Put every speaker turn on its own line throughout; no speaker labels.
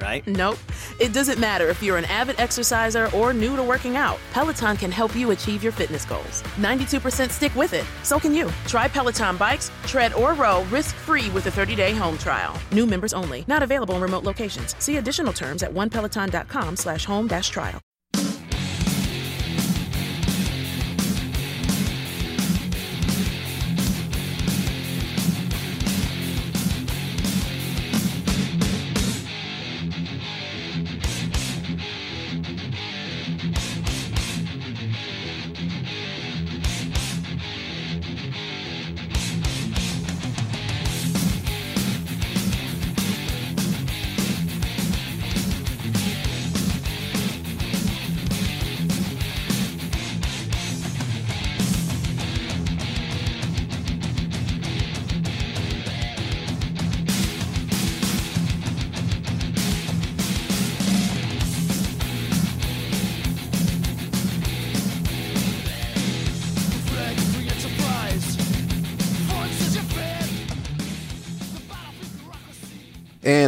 right?
Nope. It doesn't matter if you're an avid exerciser or new to working out. Peloton can help you achieve your fitness goals. 92% stick with it. So can you. Try Peloton bikes, tread, or row risk-free with a 30-day home trial. New members only. Not available in remote locations. See additional terms at onepeloton.com slash home dash trial.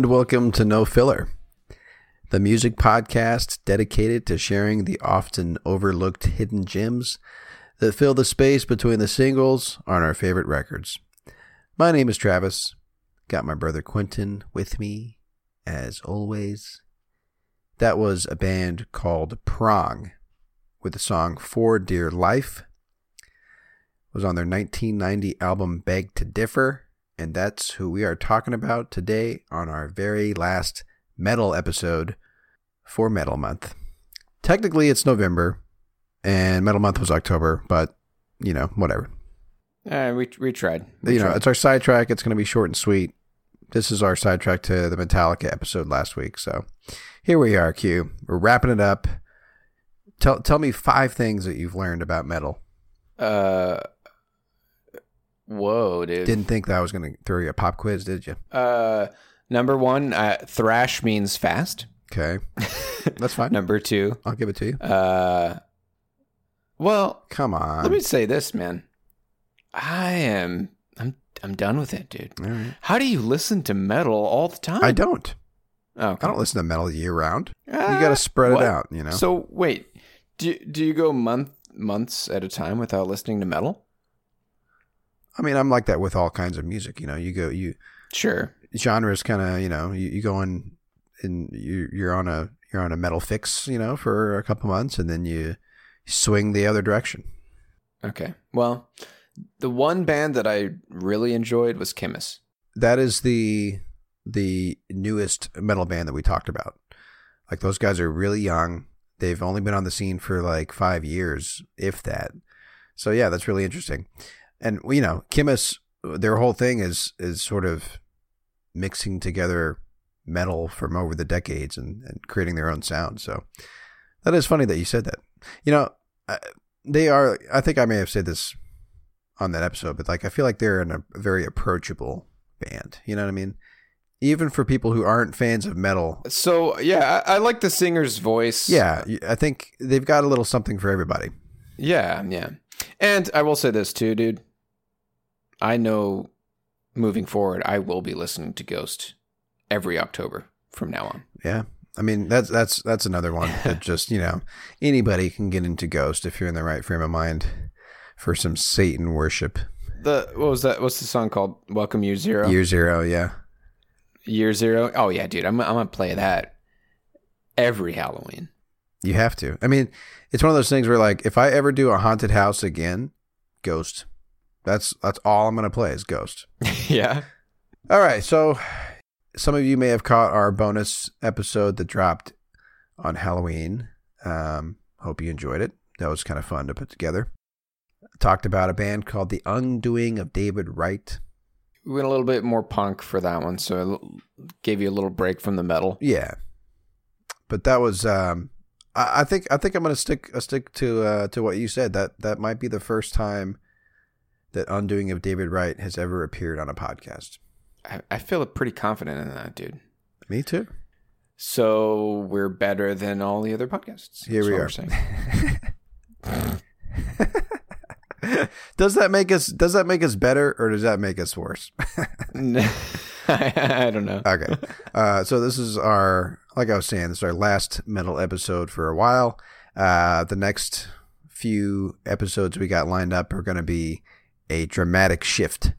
And welcome to No Filler, the music podcast dedicated to sharing the often overlooked hidden gems that fill the space between the singles on our favorite records. My name is Travis. Got my brother Quentin with me, as always. That was a band called Prong with the song For Dear Life. It was on their 1990 album Beg to Differ and that's who we are talking about today on our very last metal episode for Metal Month. Technically, it's November, and Metal Month was October, but you know, whatever.
Uh, we we tried. We
you know,
tried.
it's our sidetrack. It's going to be short and sweet. This is our sidetrack to the Metallica episode last week. So here we are, Q. We're wrapping it up. Tell tell me five things that you've learned about metal.
Uh, whoa, dude.
Didn't think that I was going to throw you a pop quiz, did you?
Uh, number one, uh, thrash means fast.
Okay, that's fine.
Number two,
I'll give it to you.
uh, well,
Come on.
let me say this, man. I am. I'm. I'm done with it, dude.
Right.
How do you listen to metal all the time?
I don't.
Oh,
I don't listen to metal year round. you
Ah,
got to spread
what?
it out, you know.
So wait, do do you go month months at a time without listening to metal?
I mean, I'm like that with all kinds of music. You know, you go, you
Sure.
genres kind of, you know, you, you go in, and you you're on a you're on a metal fix, you know, for a couple months, and then you swing the other direction.
Okay. Well, the one band that I really enjoyed was Khemmis.
That is the the newest metal band that we talked about. Like those guys are really young. They've only been on the scene for like five years, if that. So yeah, that's really interesting. And you know, Khemmis, their whole thing is is sort of mixing together metal from over the decades and, and creating their own sound. So that is funny that you said that. You know, I- they are. I think I may have said this on that episode, but like I feel like they're in a very approachable band. You know what I mean? Even for people who aren't fans of metal,
So yeah, I, I like the singer's voice.
yeah, I think they've got a little something for everybody.
Yeah, yeah. And I will say this too, dude. I know moving forward, I will be listening to Ghost every October from now on.
Yeah, I mean that's that's that's another one that just you know anybody can get into Ghost if you're in the right frame of mind for some Satan worship.
The what was that? What's the song called? Welcome Year Zero.
Year zero, yeah.
Year Zero. Oh yeah, dude. I'm I'm gonna play that every Halloween.
You have to. I mean, it's one of those things where like if I ever do a haunted house again, Ghost. That's that's all I'm gonna play is Ghost.
yeah.
All right, so some of you may have caught our bonus episode that dropped on Halloween. Um, hope you enjoyed it. That was kind of fun to put together. Talked about a band called The Undoing of David Wright.
We went a little bit more punk for that one, so gave you a little break from the metal.
Yeah, but that was. Um, I, I think I think I'm gonna stick uh, stick to uh, to what you said. That that might be the first time that Undoing of David Wright has ever appeared on a podcast.
I, I feel pretty confident in that, dude.
Me too.
So we're better than all the other podcasts.
Here we are.
saying.
does that make us does that make us better or does that make us worse?
I don't know.
okay. Uh, so this is our like I was saying, this is our last metal episode for a while. Uh, the next few episodes we got lined up are going to be a dramatic shift,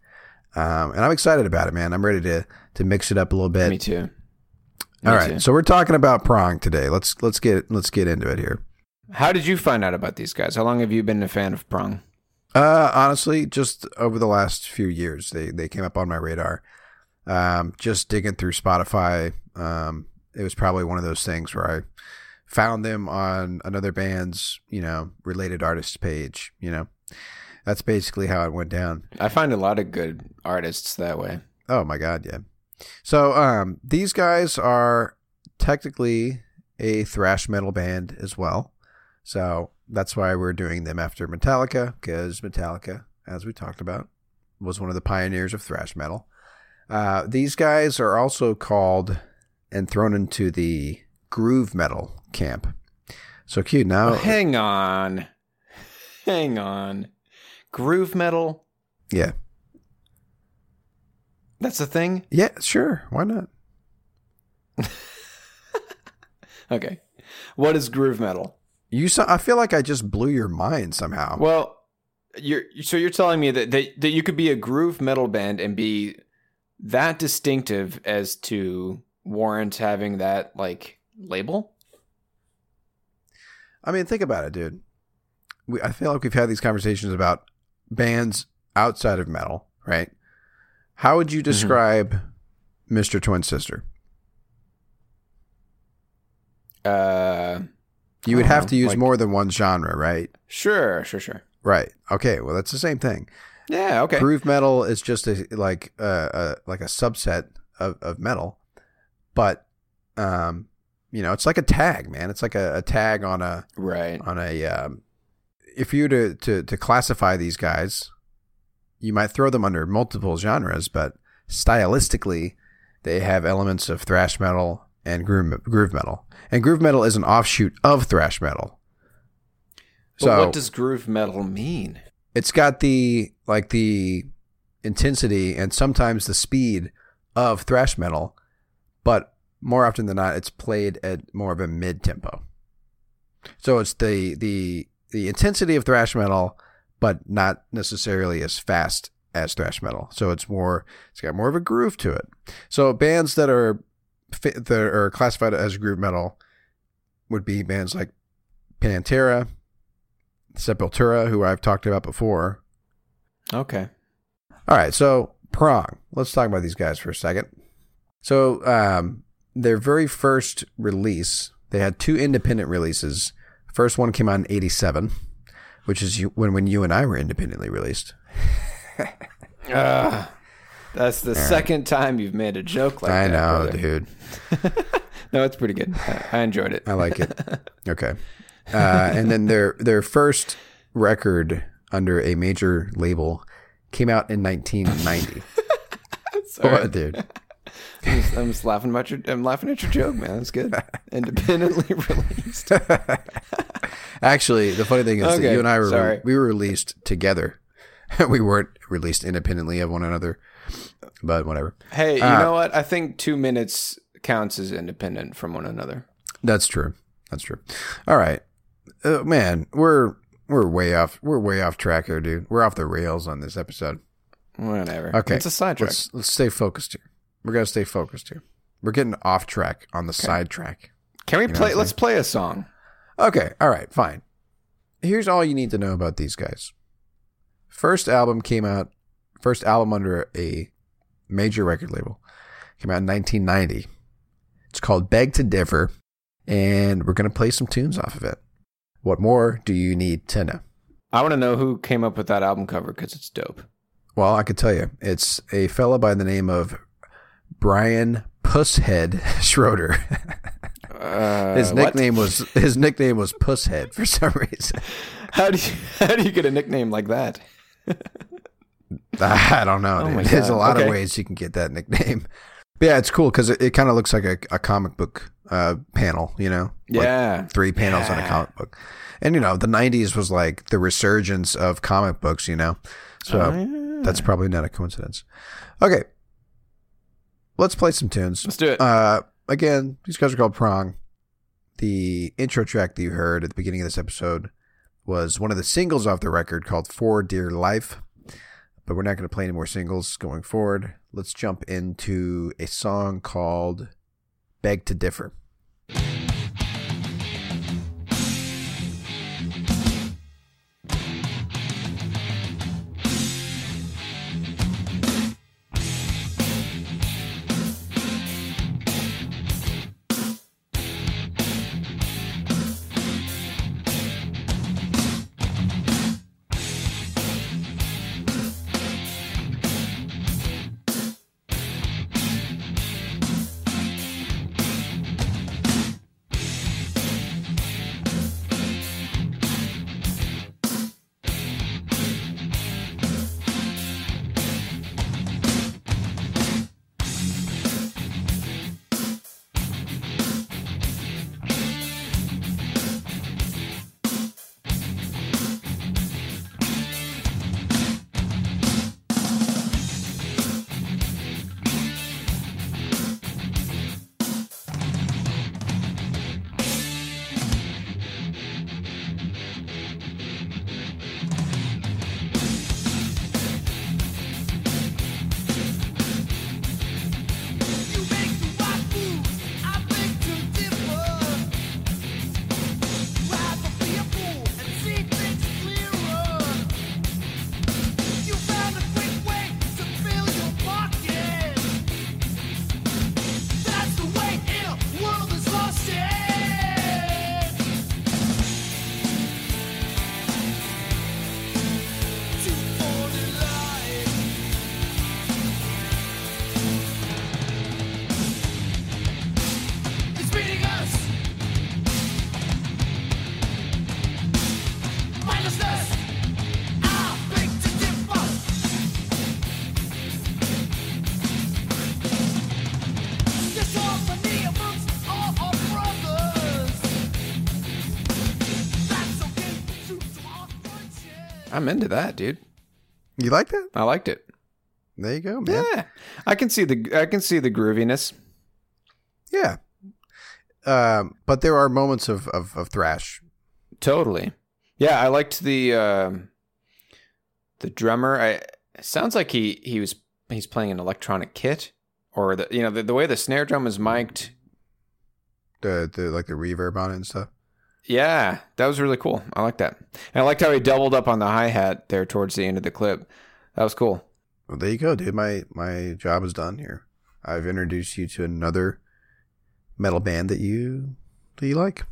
um, and I'm excited about it, man. I'm ready to to mix it up a little bit.
Me too. Me
All right,
too.
so we're talking about prong today. Let's let's get let's get into it here.
How did you find out about these guys? How long have you been a fan of Prong?
Uh, honestly, just over the last few years, they they came up on my radar. Um, just digging through Spotify, um, it was probably one of those things where I found them on another band's, you know, related artists page. You know, that's basically how it went down.
I find a lot of good artists that way.
Oh my god, yeah. So um these guys are technically a thrash metal band as well. So that's why we're doing them after Metallica because Metallica, as we talked about, was one of the pioneers of thrash metal. Uh, these guys are also called and thrown into the groove metal camp. So cute. Now,
Oh, hang on. Hang on. Groove metal?
yeah,
That's a thing?
yeah, sure. Why not?
Okay. What is groove metal?
You, saw, I feel like I just blew your mind somehow.
Well, you're so you're telling me that, that that you could be a groove metal band and be that distinctive as to warrant having that like label?
I mean, think about it, dude. We, I feel like we've had these conversations about bands outside of metal, right? How would you describe Mr. Twin Sister?
Uh
You would have
know,
to use
like-
more than one genre, right?
sure, sure, sure.
Right. Okay. Well, that's the same thing.
Yeah, okay.
Groove metal is just a like uh, a like a subset of, of metal, but um, you know, it's like a tag, man. It's like a, a tag on a
right.
on a um, if you were to, to to classify these guys you might throw them under multiple genres but stylistically they have elements of thrash metal and groove, groove metal and groove metal is an offshoot of thrash metal
But
so
what does groove metal mean?
it's got the like the intensity and sometimes the speed of thrash metal but more often than not it's played at more of a mid tempo so it's the the the intensity of thrash metal but not necessarily as fast as thrash metal so it's more it's got more of a groove to it so bands that are that are classified as groove metal would be bands like Pantera, Sepultura, who I've talked about before.
Okay.
All right, so Prong. Let's talk about these guys for a second. So, um, their very first release, they had two independent releases. First one came out in '87, which is you, when when you and I were independently released.
Uh, that's the second time you've made a joke like
I
that.
I know,
brother.
dude.
No, it's pretty good. I, I enjoyed it.
I like it. Okay. Uh, and then their their first record under a major label came out in 1990.
Sorry.
What, dude?
I'm, just, I'm just laughing about your. I'm laughing at your joke, man. That's good. Independently released.
Actually, the funny thing is that you and I were
sorry.
we were released together. we weren't released independently of one another, but whatever.
Hey, you
Uh,
know what? I think two minutes counts as independent from one another.
That's true. That's true. All right, uh, man, we're we're way off. We're way off track here, dude. We're off the rails on this episode.
Whatever.
Okay,
It's a sidetrack.
Let's let's stay focused here. We're gonna stay focused here. We're getting off track on the side track.
Can we
know
play? Let's play a song.
Okay, all right, fine. Here's all you need to know about these guys. First album came out, first album under a major record label came out in 1990. It's called Beg to Differ, and we're going to play some tunes off of it. What more do you need to know?
I want to know who came up with that album cover because it's dope.
Well, I could tell you. It's a fella by the name of Brian Pushead Schroeder.
Uh,
his
what?
nickname was his nickname was Pushead for some reason.
How do you how do you get a nickname like that?
I don't know.
Oh
There's a lot
Okay.
of ways you can get that nickname. But yeah, it's cool because it, it kind of looks like a, a comic book uh, panel, you know? Like
Yeah.
three panels on a comic book. And, you know, the 90s was like the resurgence of comic books, you know? So
Oh, yeah.
that's probably not a coincidence. Okay. Let's play some tunes.
Let's do it.
Uh, again, these guys are called Prong. The intro track that you heard at the beginning of this episode was one of the singles off the record called For Dear Life. But we're not going to play any more singles going forward. Let's jump into a song called Beg to Differ.
I'm into that, dude.
You like that?
I liked it.
There you go, man.
Yeah. I can see the I can see the grooviness.
Yeah. Um, but there are moments of, of, of thrash.
Totally. Yeah, I liked the um the drummer. I it sounds like he he was he's playing an electronic kit or the you know the, the way the snare drum is mic'd.
The, the like the reverb on it and stuff.
Yeah, that was really cool. I like that. And I liked how he doubled up on the hi hat there towards the end of the clip. That was cool.
Well, there you go, dude. My my job is done here. I've introduced you to another metal band that you that you like.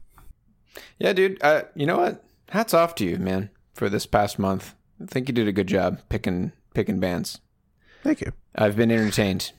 Yeah, dude. Uh, you know what? Hats off to you, man, for this past month. I think you did a good job picking picking bands.
Thank you.
I've been entertained,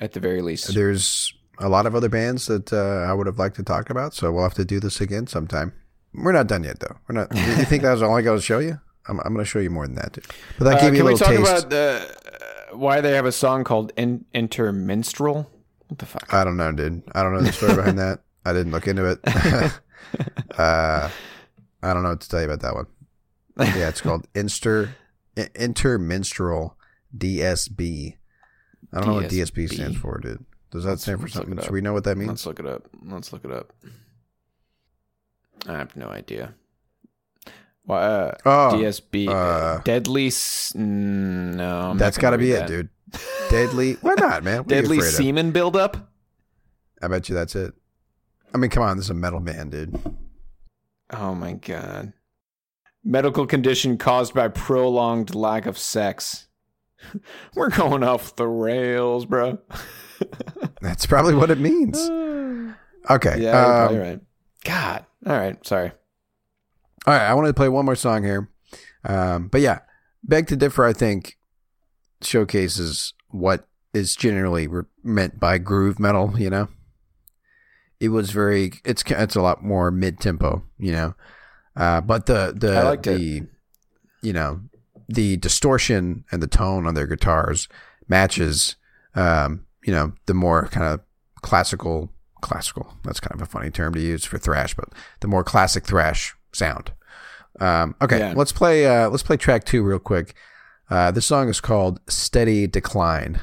at the very least.
There's a lot of other bands that uh, I would have liked to talk about, so we'll have to do this again sometime. We're not done yet, though. We're not. you think that was all I got to show you? I'm, I'm going to show you more than that, dude. But that
Uh,
gave you
can we
little
talk
taste.
about uh, why they have a song called In- Intermenstrual? What the fuck?
I don't know, dude. I don't know the story behind that. I didn't look into it. uh, I don't know what to tell you about that one. Yeah, it's called Inster Intermenstrual DSB. I don't know what
DSB.
DSB stands for, dude. Does that stand for something? Should we know what that means?
Let's look it up. Let's look it up. I have no idea. Well, uh,
Oh,
DSB,
uh,
deadly. S- mm, no, I'm
That's got to be
read
it, dude. Deadly. Why not, man? What
Deadly
afraid of?
semen buildup.
I bet you that's it. I mean, come on, this is a metal band, dude.
Oh my god. Medical condition caused by prolonged lack of sex. We're going off the rails, bro.
That's probably what it means. Okay.
Yeah, you're
um,
probably right. God. All right. Sorry.
All right, I wanted to play one more song here. Um, but yeah, Beg to Differ, I think, showcases what is generally re- meant by groove metal, you know? It was very, it's it's a lot more mid tempo, you know? Uh, but the, the,
it.
the, you know, the distortion and the tone on their guitars matches, um, you know, the more kind of classical, classical, that's kind of a funny term to use for thrash, but the more classic thrash sound. Um, okay,
Yeah.
let's play. Uh, let's play track two real quick. Uh, this song is called "Steady Decline."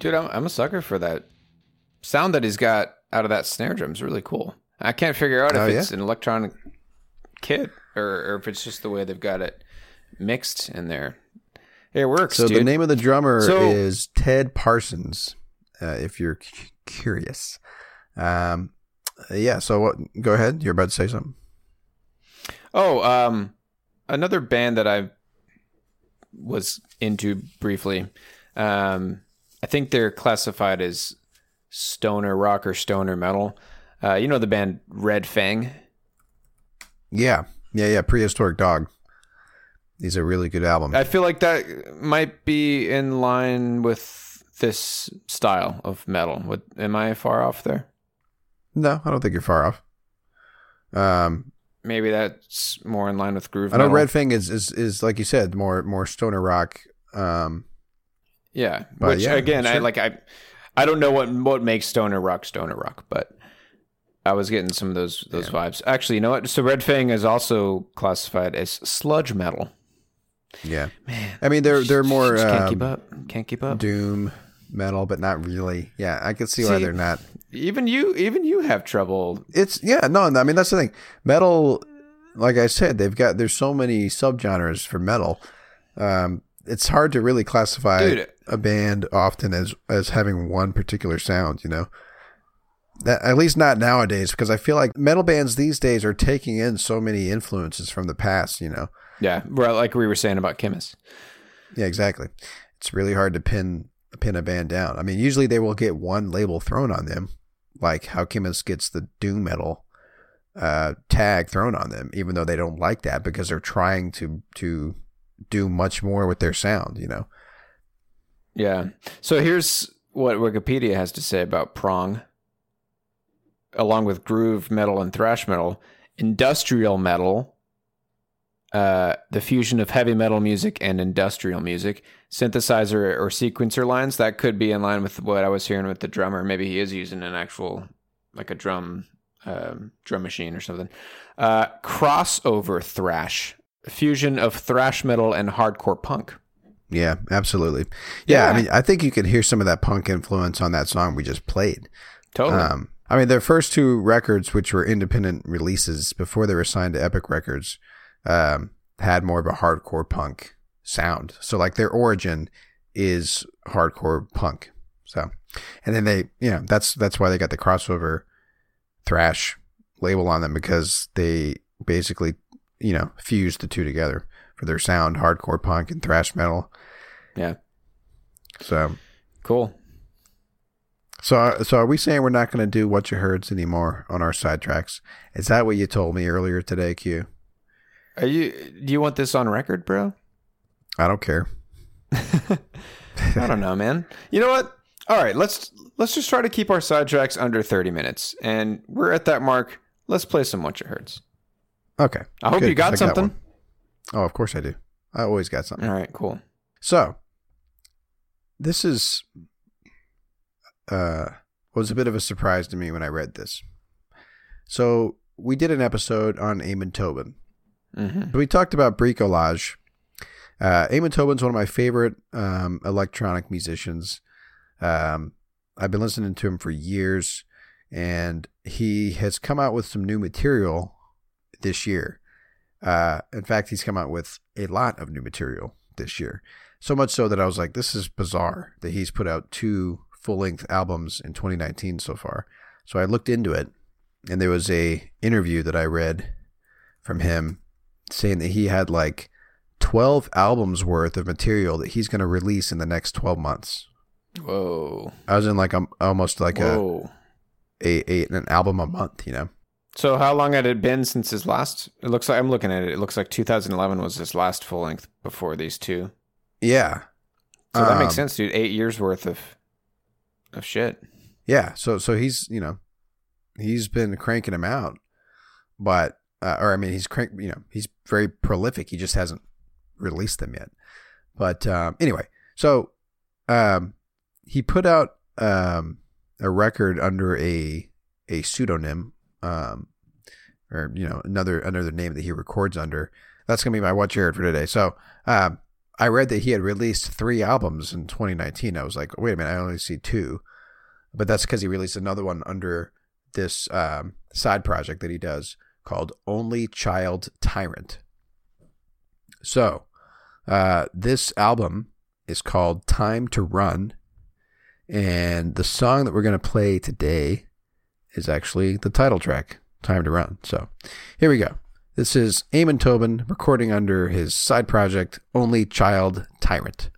Dude, I'm, I'm a sucker for that sound that he's got out of that snare drum is really cool. I can't figure out if
Oh, yeah?
it's an electronic kit or, or if it's just the way they've got it mixed in there. It works,
So
dude.
the name of the drummer
So-
is Ted Parsons. Uh, if you're c- curious, um, yeah. So what? Go ahead. You're about to say something.
Oh, um, another band that I was into briefly. Um, I think they're classified as stoner rock or stoner metal. Uh, you know the band Red Fang?
Yeah, yeah, yeah. Prehistoric Dog. These are really good album.
I feel like that might be in line with this style of metal. What, am I far off there?
no, I don't think you're far off. Um,
Maybe that's more in line with groove
I know
metal.
Red Fang is, is is like you said, more more stoner rock. Um,
Yeah,
But
which
yeah,
again, I like. I I don't know what what makes stoner rock stoner rock, but I was getting some of those those vibes. Actually, you know what? So Red Fang is also classified as sludge metal.
Yeah, man. I mean, they're they're more
Just can't keep
um,
up. Can't keep up.
doom metal, but not really. Yeah, I can see why they're not.
Even you, even you have trouble.
It's yeah, no, I mean that's the thing. Metal, like I said, they've got there's so many subgenres for metal. Um, it's hard to really classify
Dude.
A band often as as having one particular sound. You know, that at least not nowadays because I feel like metal bands these days are taking in so many influences from the past. You know,
Yeah, well, like we were saying about Khemmis.
Yeah, exactly. It's really hard to pin pin a band down. I mean, usually they will get one label thrown on them, like how Khemmis gets the doom metal uh, tag thrown on them, even though they don't like that because they're trying to to do much more with their sound. You know.
Yeah. So here's what Wikipedia has to say about prong. Along with groove metal and thrash metal, industrial metal, uh, the fusion of heavy metal music and industrial music, synthesizer or sequencer lines. That could be in line with what I was hearing with the drummer. Maybe he is using an actual, like a drum, um, drum machine or something. Uh, crossover thrash, fusion of thrash metal and hardcore punk.
Yeah, absolutely. Yeah,
Yeah.
I mean, I think you could hear some of that punk influence on that song we just played.
Totally.
Um, I mean, their first two records, which were independent releases before they were signed to Epic Records, um, had more of a hardcore punk sound. So, like, their origin is hardcore punk. So, and then they, you know, that's that's why they got the crossover thrash label on them because they basically, you know, fused the two together for their sound, hardcore punk and thrash metal.
Yeah.
So,
Cool.
So, so are we saying we're not going to do what you heard's anymore on our sidetracks? Is that what you told me earlier today, Q?
Are you? Do you want this on record, bro?
I don't care.
I don't know, man. You know what? All right, let's let's just try to keep our sidetracks under thirty minutes, and we're at that mark. Let's play some what you heards.
Okay.
I hope
Good,
you got something.
one. oh, of course I do. I always got something.
All right, cool.
So, this is uh was a bit of a surprise to me when I read this. So, we did an episode on Amon Tobin.
hmm
We talked about bricolage. Uh, Amon Tobin's one of my favorite um, electronic musicians. Um, I've been listening to him for years, and he has come out with some new material this year. Uh, in fact, he's come out with a lot of new material this year. So much so that I was like, this is bizarre that he's put out two full length albums in 2019 so far. So I looked into it, and there was a interview that I read from him saying that he had like 12 albums worth of material that he's going to release in the next 12 months.
Whoa.
I was in like um, almost like a, a, a an album a month, you know.
So how long had it been since his last? It looks like I'm looking at it. It looks like 2011 was his last full length before these two.
Yeah.
So that makes
Um,
sense, dude. Eight years worth of of shit.
Yeah, so so he's, you know, he's been cranking them out. But uh, or I mean, he's crank, you know, he's very prolific. He just hasn't released them yet. But um, anyway, so um, he put out um, a record under a a pseudonym, um, or you know, another another name that he records under. That's gonna be my watch heard for today. So um, I read that he had released three albums in 2019. I was like, wait a minute, I only see two, but that's because he released another one under this um, side project that he does called Only Child Tyrant. So, uh, this album is called Time to Run. And the song that we're going to play today is actually the title track, Time to Run. So, here we go. This is Amon Tobin recording under his side project, Only Child Tyrant.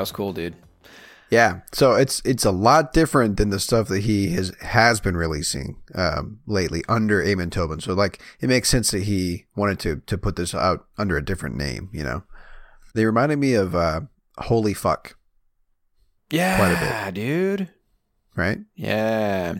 Was cool, dude.
Yeah, so it's it's a lot different than the stuff that he has has been releasing um, lately under Amon Tobin. So like, it makes sense that he wanted to to put this out under a different name. You know, they reminded me of uh, Holy Fuck,
Yeah, dude.
right?
Yeah.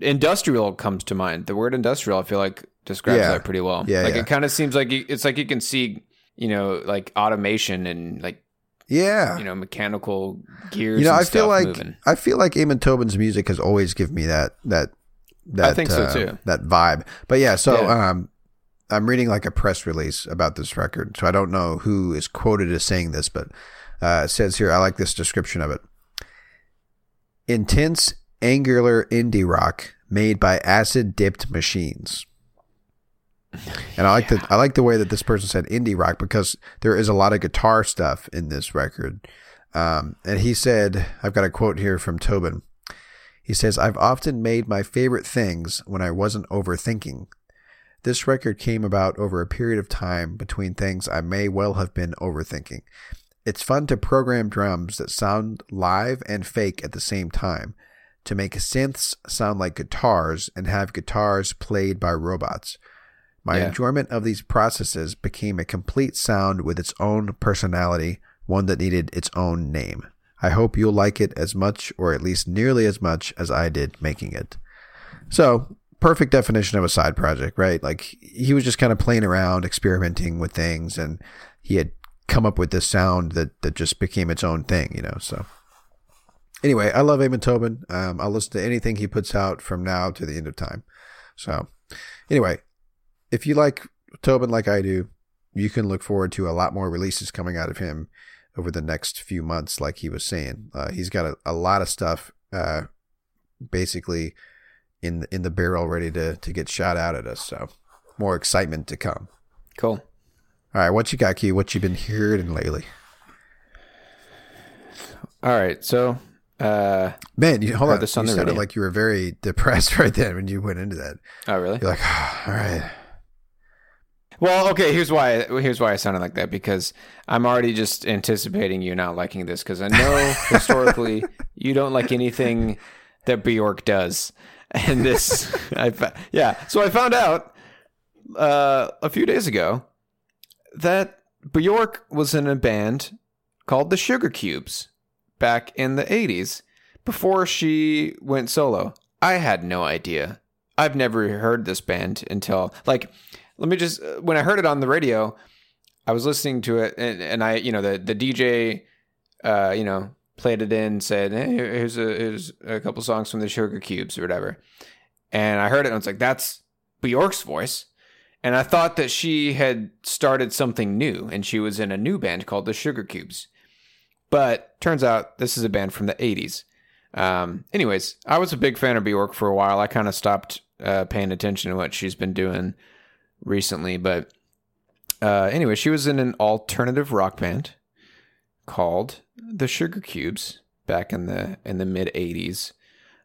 Industrial comes to mind. The word industrial, I feel like, describes
Yeah.
that pretty well.
Yeah,
Like
yeah.
it kind of seems like you, it's like you can see, you know, like automation and like
Yeah,
you know mechanical gears.
you know, I feel like
moving.
I feel like Amon Tobin's music has always given me that that that I
think so,
uh,
too.
that vibe. But yeah, so
Yeah.
um, I'm reading like a press release about this record, so I don't know who is quoted as saying this, but uh, it says here I like this description of it: intense, angular indie rock made by acid dipped machines. And I like the I like the way that this person said indie rock because there is a lot of guitar stuff in this record. Um, and he said, I've got a quote here from Tobin. He says, I've often made my favorite things when I wasn't overthinking. This record came about over a period of time between things I may well have been overthinking. It's fun to program drums that sound live and fake at the same time, to make synths sound like guitars and have guitars played by robots. My
Yeah.
enjoyment of these processes became a complete sound with its own personality, one that needed its own name. I hope you'll like it as much, or at least nearly as much, as I did making it. So, perfect definition of a side project, right? Like, he was just kind of playing around, experimenting with things, and he had come up with this sound that, that just became its own thing, you know? So, anyway, I love Amon Tobin. Um, I'll listen to anything he puts out from now to the end of time. So, anyway, if you like Tobin like I do, you can look forward to a lot more releases coming out of him over the next few months, like he was saying. Uh, he's got a, a lot of stuff uh, basically in in the barrel ready to, to get shot out at us. So more excitement to come.
cool.
All right, what you got, Q? What you been hearing lately?
All right, so uh,
Man, you hold on.
this on
you sounded
radio.
like you were very depressed right then when you went into that.
oh really?
You're like, all right.
Well, okay. Here's why. Here's why I sounded like that because I'm already just anticipating you not liking this because I know historically you don't like anything that Bjork does, and this, I fa- yeah. So I found out uh, a few days ago that Bjork was in a band called the Sugarcubes back in the '80s before she went solo. I had no idea. I've never heard this band until like let me just uh, when I heard it on the radio, I was listening to it and, and I you know the the DJ uh you know played it in said hey here's a here's a couple songs from the Sugarcubes or whatever, and I heard it and I was like that's Bjork's voice. And I thought that she had started something new and she was in a new band called the Sugarcubes. But turns out this is a band from the 80s. Um, anyways, I was a big fan of Bjork for a while. I kind of stopped uh, paying attention to what she's been doing recently. But uh, anyway, she was in an alternative rock band called the Sugarcubes back in the in the mid 80s.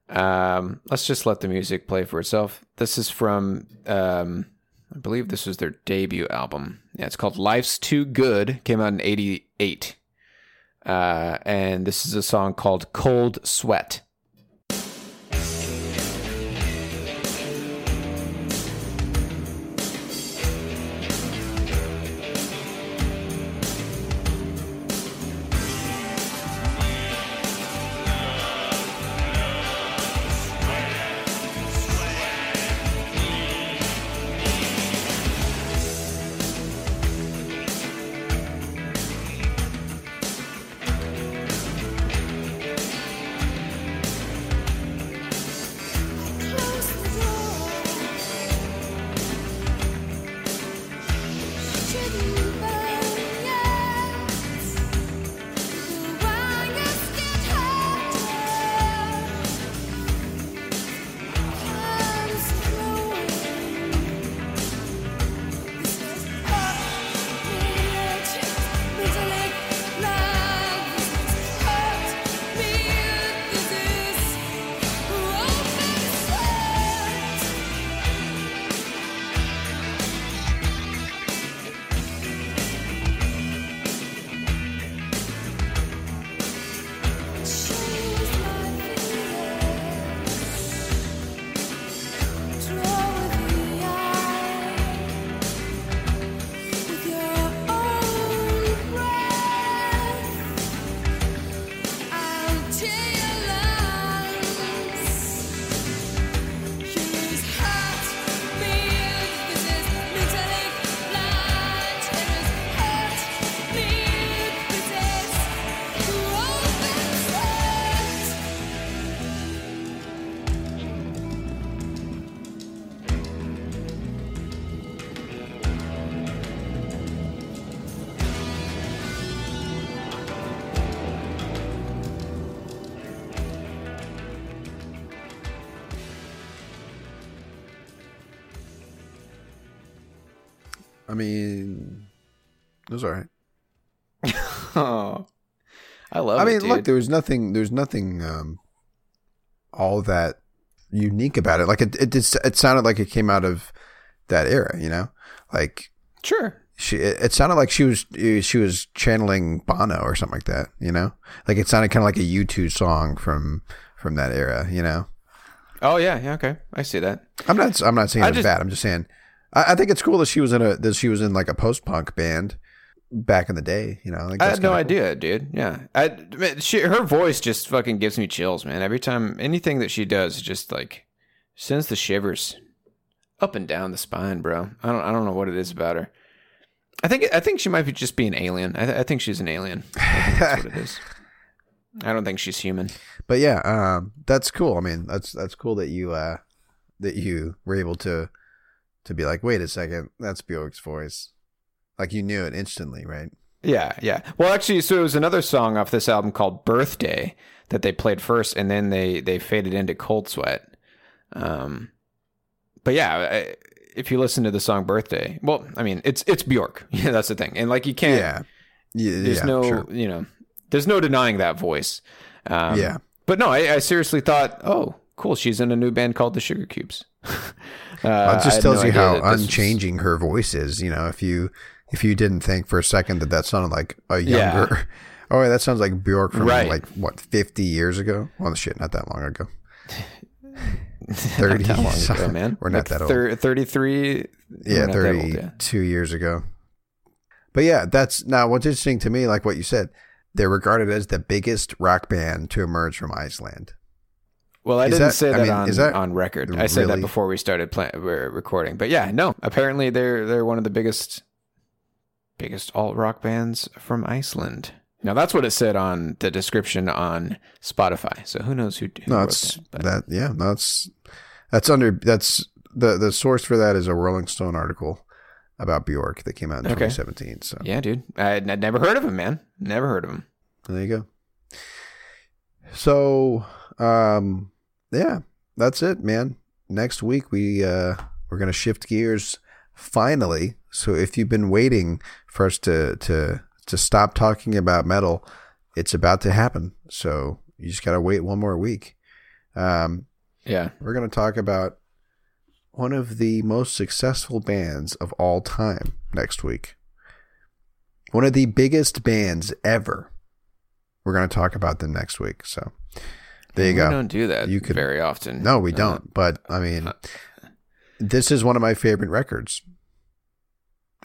Um, let's just let the music play for itself. This is from, um, I believe this was their debut album. Yeah, it's called Life's Too Good. Came out in '88, uh, and this is a song called Cold Sweat.
I mean, it was all right.
Oh, I love. It.
I
it,
mean,
dude.
look, there was nothing. There's nothing um, all that unique about it. Like it, it, just, it sounded like it came out of that era. You know, like
sure.
she. It, it sounded like she was she was channeling Bono or something like that. You know, like it sounded kind of like a U two song from from that era. You know,
Oh yeah, yeah. Okay, I see that.
I'm not. I'm not saying
I
it's
just-
bad. I'm just saying. I, I think it's cool that she was in a that she was in like a post punk band back in the day. You know, like
I had no
cool.
idea, dude. Yeah, I, man, she, her voice just fucking gives me chills, man. Every time anything that she does, just like sends the shivers up and down the spine, bro. I don't, I don't know what it is about her. I think, I think she might be just be an alien. I, th- I think she's an alien. I that's what it is. I don't think she's human.
But yeah, um, that's cool. I mean, that's that's cool that you uh, that you were able to to be like, wait a second, that's Bjork's voice. Like you knew it instantly, right?
Yeah, yeah. Well, actually, so it was another song off this album called "Birthday" that they played first, and then they they faded into "Cold Sweat." Um, but yeah, I, if you listen to the song "Birthday," well, I mean, it's it's Bjork. Yeah, that's the thing, and like you can't.
Yeah. Yeah.
There's
yeah,
no,
sure.
you know, there's no denying that voice. Um,
Yeah.
But no, I, I seriously thought, oh, cool, she's in a new band called the Sugarcubes. uh,
it just tells
no
you how
this was-
unchanging her voice is. You know, if you if you didn't think for a second that that sounded like a
Yeah.
younger, oh, that sounds like Bjork from
Right.
like what fifty years ago. Well, shit, not that long ago. Thirty.
Long ago, man.
We're not
Like
that old.
thir- 33.
yeah,
that old,
thirty-two
yeah.
years ago. But yeah, that's now what's interesting to me. Like what you said, they're regarded as the biggest rock band to emerge from Iceland.
Well, I
Is
didn't
that-
say
I
that,
mean,
on,
that
on record. I said that before we started recording. But yeah, no. Apparently, they're they're one of the biggest biggest alt rock bands from Iceland. Now that's what it said on the description on Spotify. So who knows who? who
No, it's
that,
that. Yeah, it's that's under that's the the source for that is a Rolling Stone article about Bjork that came out in
Okay.
2017. So
Yeah, dude. I I'd never heard of him, man. Never heard of him.
there you go. So, um, yeah, that's it, man. Next week we uh we're gonna shift gears finally. So if you've been waiting for us to to to stop talking about metal, it's about to happen. So you just gotta wait one more week. Um,
Yeah.
we're going to talk about one of the most successful bands of all time next week. One of the biggest bands ever. We're going to talk about them next week. So there you
we
go.
We don't do that
You could-
very often.
No, we
Uh,
don't. But I mean, this is one of my favorite records.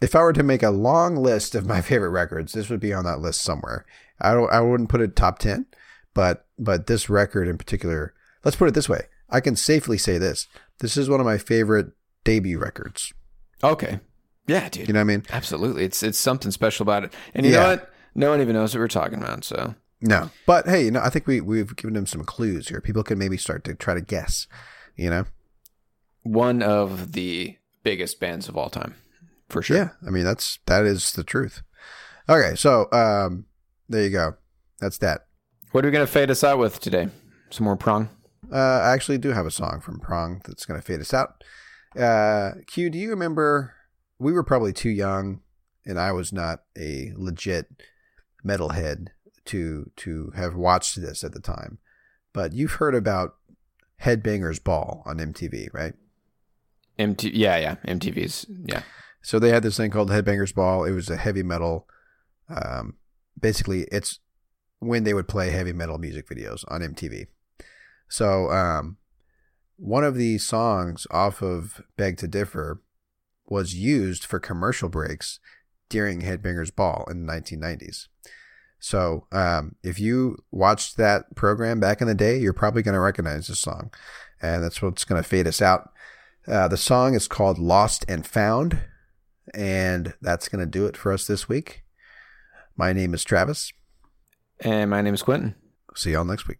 If I were to make a long list of my favorite records, this would be on that list somewhere. I don't. I wouldn't put it top ten, but but this record in particular. Let's put it this way. I can safely say this. This is one of my favorite debut records.
Okay. Yeah, dude.
You know what I mean?
Absolutely. It's it's something special about it. And you know what? No one even knows what we're talking about. So
No, but hey, you know, I think we we've given them some clues here. People can maybe start to try to guess. You know?
one of the biggest bands of all time, for sure.
Yeah, I mean that's that is the truth. Okay, so um, there you go. That's that.
What are we gonna fade us out with today? Some more prong.
Uh, I actually do have a song from Prong that's going to fade us out. Uh, Q, do you remember? We were probably too young, and I was not a legit metalhead to to have watched this at the time. But you've heard about Headbangers Ball on MTV, right?
MT. Yeah, yeah. MTV's. Yeah.
So they had this thing called Headbangers Ball. It was a heavy metal. Um, basically, it's when they would play heavy metal music videos on MTV. So um, one of the songs off of Beg to Differ was used for commercial breaks during Headbangers Ball in the 1990s. So um, if you watched that program back in the day, you're probably going to recognize this song, and that's what's going to fade us out. Uh, the song is called Lost and Found, and that's going to do it for us this week. My name is Travis.
And my name is Quentin.
See y'all next week.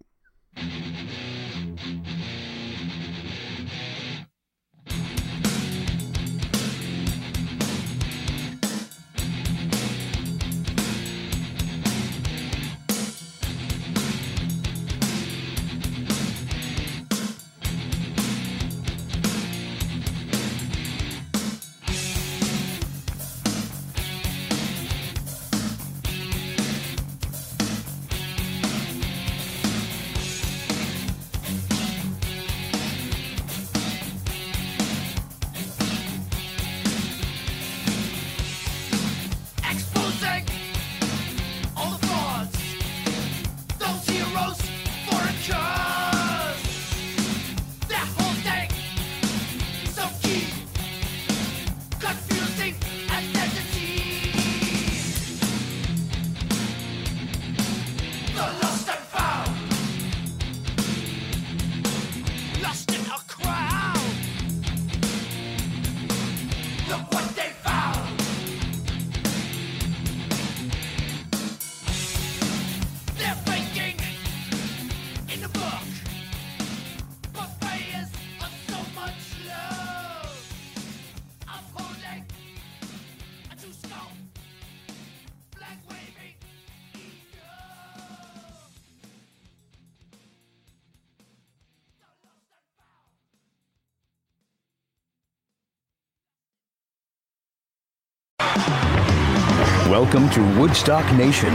Welcome to Woodstock Nation.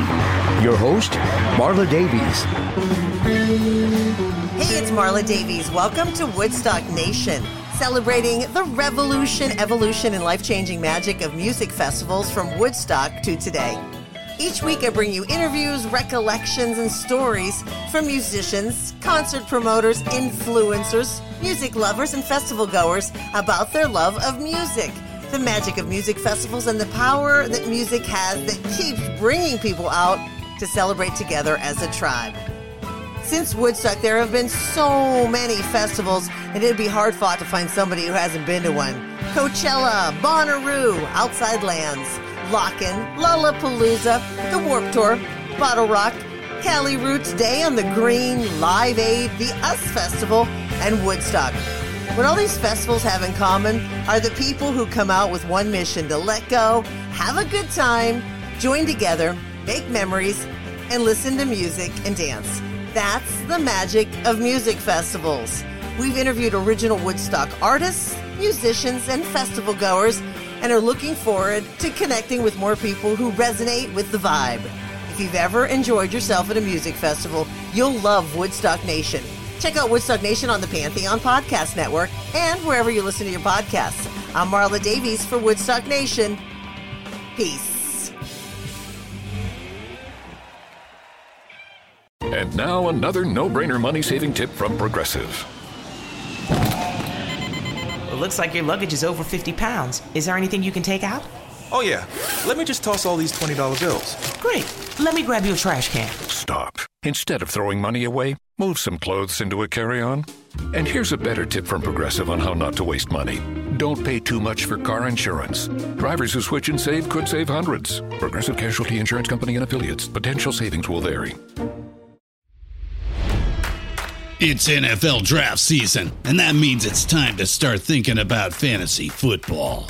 Your host, Marla Davies.
Hey, it's Marla Davies. Welcome to Woodstock Nation, celebrating the revolution, evolution, and life changing magic of music festivals from Woodstock to today. Each week, I bring you interviews, recollections, and stories from musicians, concert promoters, influencers, music lovers, and festival goers about their love of music, the magic of music festivals, and the power that music has that keeps bringing people out to celebrate together as a tribe. Since Woodstock, there have been so many festivals, and it'd be hard fought to find somebody who hasn't been to one. Coachella, Bonnaroo, Outside Lands, Lockn', Lollapalooza, the Warped Tour, BottleRock, Cali Roots Day on the Green, Live Aid, the US Festival, and Woodstock. What all these festivals have in common are the people who come out with one mission to let go, have a good time, join together, make memories, and listen to music and dance. That's the magic of music festivals. We've interviewed original Woodstock artists, musicians, and festival goers, and are looking forward to connecting with more people who resonate with the vibe. If you've ever enjoyed yourself at a music festival, you'll love Woodstock Nation. Check out Woodstock Nation on the Pantheon Podcast Network and wherever you listen to your podcasts. I'm Marla Davies for Woodstock Nation. Peace.
And now another no-brainer money-saving tip from Progressive.
It looks like your luggage is over 50 pounds. Is there anything you can take out?
Oh, yeah. Let me just toss all these $20 bills.
Great. Let me grab you a trash can.
Stop. Instead of throwing money away, move some clothes into a carry-on. And here's a better tip from Progressive on how not to waste money. Don't pay too much for car insurance. Drivers who switch and save could save hundreds. Progressive Casualty Insurance Company and affiliates. Potential savings will vary.
It's NFL draft season, and that means it's time to start thinking about fantasy football.